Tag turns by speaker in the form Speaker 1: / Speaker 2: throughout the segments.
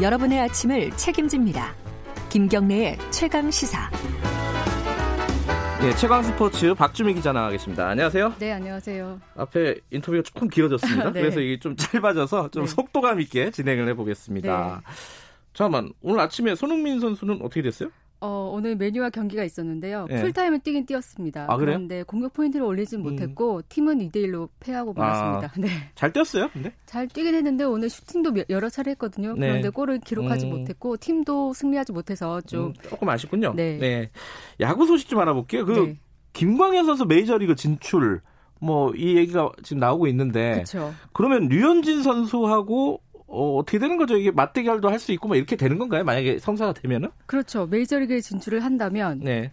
Speaker 1: 여러분의 아침을 책임집니다. 김경래의 최강 시사.
Speaker 2: 네, 최강 스포츠 박주미 기자 나가겠습니다. 안녕하세요.
Speaker 3: 네, 안녕하세요.
Speaker 2: 앞에 인터뷰가 조금 길어졌습니다. 네. 그래서 이게 좀 짧아져서 좀 네. 속도감 있게 진행을 해보겠습니다. 네. 잠깐만, 오늘 아침에 손흥민 선수는 어떻게 됐어요?
Speaker 3: 어, 오늘 메뉴와 경기가 있었는데요. 네. 풀타임을 뛰긴 뛰었습니다. 아, 그런데 공격 포인트를 올리진 음. 못했고 팀은 2대 1로 패하고 말았습니다. 아,
Speaker 2: 네. 잘 뛰었어요, 근데?
Speaker 3: 잘 뛰긴 했는데 오늘 슈팅도 여러 차례 했거든요. 네. 그런데 골을 기록하지 음. 못했고 팀도 승리하지 못해서 좀 음,
Speaker 2: 조금 아쉽군요. 네. 네. 야구 소식 좀 알아볼게요. 그 네. 김광현 선수 메이저리그 진출 뭐 이 얘기가 지금 나오고 있는데 그쵸. 그러면 류현진 선수하고 어, 어떻게 되는 거죠? 이게 맞대결도 할 수 있고 뭐 이렇게 되는 건가요? 만약에 성사가 되면은?
Speaker 3: 그렇죠. 메이저리그에 진출을 한다면 네.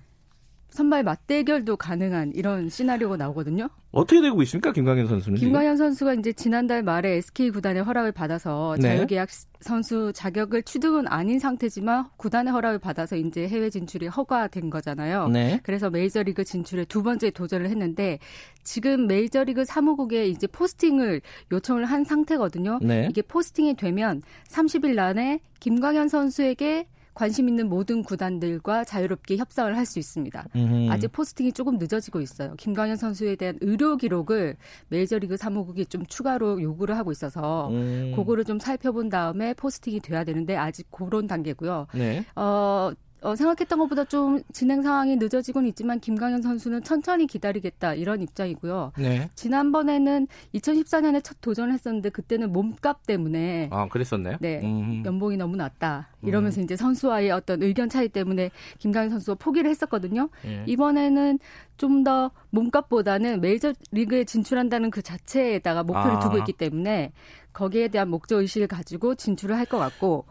Speaker 3: 선발 맞대결도 가능한 이런 시나리오가 나오거든요.
Speaker 2: 어떻게 되고 있습니까, 김광현 선수는?
Speaker 3: 김광현 선수가 이제 지난달 말에 SK 구단의 허락을 받아서 네. 자유계약 선수 자격을 취득은 아닌 상태지만 구단의 허락을 받아서 이제 해외 진출이 허가된 거잖아요. 네. 그래서 메이저리그 진출에 두 번째 도전을 했는데 지금 메이저리그 사무국에 이제 포스팅을 요청을 한 상태거든요. 네. 이게 포스팅이 되면 30일 안에 김광현 선수에게 관심 있는 모든 구단들과 자유롭게 협상을 할 수 있습니다. 음흠. 아직 포스팅이 조금 늦어지고 있어요. 김광현 선수에 대한 의료 기록을 메이저리그 사무국이 좀 추가로 요구를 하고 있어서 음. 그거를 좀 살펴본 다음에 포스팅이 돼야 되는데 아직 그런 단계고요. 네. 어, 어, 생각했던 것보다 좀 진행 상황이 늦어지곤 있지만 김광현 선수는 천천히 기다리겠다 이런 입장이고요. 네. 지난번에는 2014년에 첫 도전을 했었는데 그때는 몸값 때문에
Speaker 2: 아 그랬었나요?
Speaker 3: 네, 음. 연봉이 너무 낮다 이러면서 음. 이제 선수와의 어떤 의견 차이 때문에 김광현 선수가 포기를 했었거든요. 네. 이번에는 좀 더 몸값보다는 메이저 리그에 진출한다는 그 자체에다가 목표를 아. 두고 있기 때문에 거기에 대한 목적 의식을 가지고 진출을 할 것 같고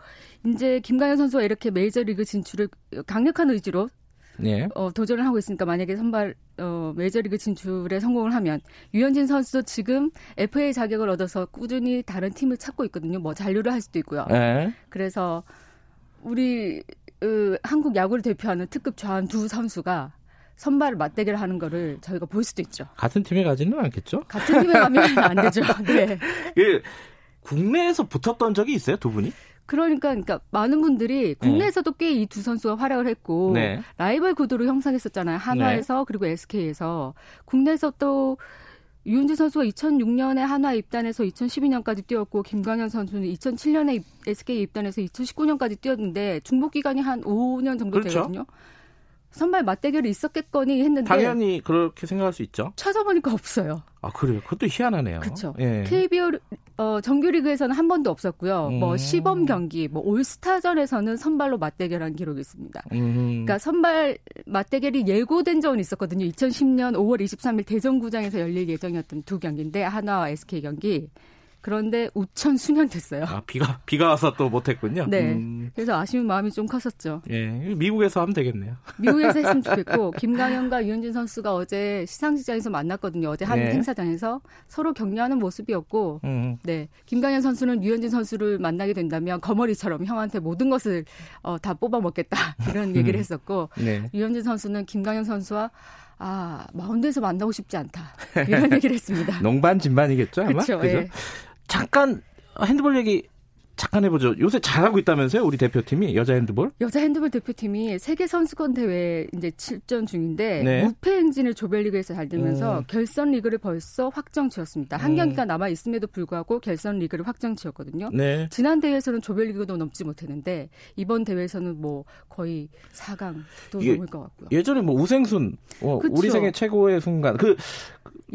Speaker 3: 이제 김강현 선수가 이렇게 메이저리그 진출을 강력한 의지로 네. 어, 도전을 하고 있으니까 만약에 선발 어, 메이저리그 진출에 성공을 하면 유현진 선수도 지금 FA 자격을 얻어서 꾸준히 다른 팀을 찾고 있거든요. 뭐 잔류를 할 수도 있고요. 네. 그래서 우리 으, 한국 야구를 대표하는 특급 좌완 두 선수가 선발 맞대결 하는 거를 저희가 볼 수도 있죠.
Speaker 2: 같은 팀에 가지는 않겠죠?
Speaker 3: 같은 팀에 가면 안 되죠. 네.
Speaker 2: 예, 국내에서 붙었던 적이 있어요, 두 분이?
Speaker 3: 그러니까, 그러니까 많은 분들이 국내에서도 꽤이 두 선수가 활약을 했고 네. 라이벌 구도를 형성했었잖아요. 한화에서 네. 그리고 SK에서 국내에서 또 유은지 선수가 2006년에 한화 입단해서 2012년까지 뛰었고 김광현 선수는 2007년에 SK 입단해서 2019년까지 뛰었는데 중복 기간이 한 5년 정도 그렇죠. 되거든요. 선발 맞대결이 있었겠거니 했는데
Speaker 2: 당연히 그렇게 생각할 수 있죠.
Speaker 3: 찾아보니까 없어요.
Speaker 2: 아 그래요? 그것도 희한하네요.
Speaker 3: 그렇죠. 예. KBO 어, 정규리그에서는 한 번도 없었고요. 뭐 음. 뭐 시범 경기, 뭐 올스타전에서는 선발로 맞대결한 기록이 있습니다. 음. 그러니까 선발 맞대결이 예고된 적은 있었거든요. 2010년 5월 23일 대전구장에서 열릴 예정이었던 두 경기인데 하나와 SK 경기. 그런데 우천 수년 됐어요.
Speaker 2: 아, 비가 비가 와서 또 못했군요.
Speaker 3: 네. 음. 그래서 아쉬운 마음이 좀 컸었죠.
Speaker 2: 예, 미국에서 하면 되겠네요.
Speaker 3: 미국에서 했으면 좋겠고 김강현과 유현진 선수가 어제 시상식장에서 만났거든요. 어제 한 네. 행사장에서 서로 격려하는 모습이었고, 음. 네, 김강현 선수는 유현진 선수를 만나게 된다면 거머리처럼 형한테 모든 것을 어, 다 뽑아 먹겠다 이런 얘기를 했었고, 네. 유현진 선수는 김강현 선수와 아 마운드에서 만나고 싶지 않다 이런 얘기를 했습니다.
Speaker 2: 농반 진반이겠죠 아마.
Speaker 3: 그렇죠. 예.
Speaker 2: 잠깐 핸드볼 얘기 잠깐 해보죠. 요새 잘하고 있다면서요, 우리 대표팀이 여자 핸드볼?
Speaker 3: 여자 핸드볼 대표팀이 세계 선수권 대회 이제 출전 중인데 네. 무패 행진을 조별리그에서 잘 들면서 음. 결선 리그를 벌써 확정 지었습니다. 한 음. 경기가 남아 있음에도 불구하고 결선 리그를 확정 지었거든요. 네. 지난 대회에서는 조별리그도 넘지 못했는데 이번 대회에서는 뭐 거의 4강도 넘을 것 같고요.
Speaker 2: 예전에 뭐 우생순, 어, 우리 생애 최고의 순간 그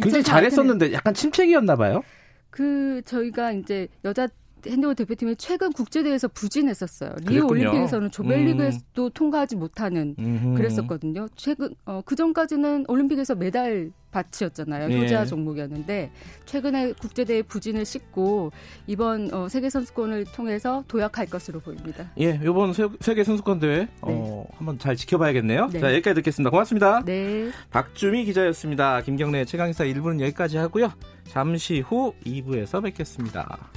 Speaker 2: 굉장히 잘했었는데 약간 침체기였나 봐요.
Speaker 3: 그 저희가 이제 여자 핸드볼 대표팀이 최근 국제대회에서 부진했었어요. 리우 올림픽에서는 조별리그에도 음. 통과하지 못하는 음흠. 그랬었거든요. 최근 어, 그 전까지는 올림픽에서 메달 바치였잖아요. 예. 효자 종목이었는데 최근에 국제대회 부진을 싣고 이번 어, 세계 선수권을 통해서 도약할 것으로 보입니다.
Speaker 2: 예, 이번 세계 선수권 대회 네. 어, 한번 잘 지켜봐야겠네요. 네. 자, 여기까지 듣겠습니다. 고맙습니다.
Speaker 3: 네.
Speaker 2: 박주미 기자였습니다. 김경래 최강의사 1부는 여기까지 하고요. 잠시 후 2부에서 뵙겠습니다.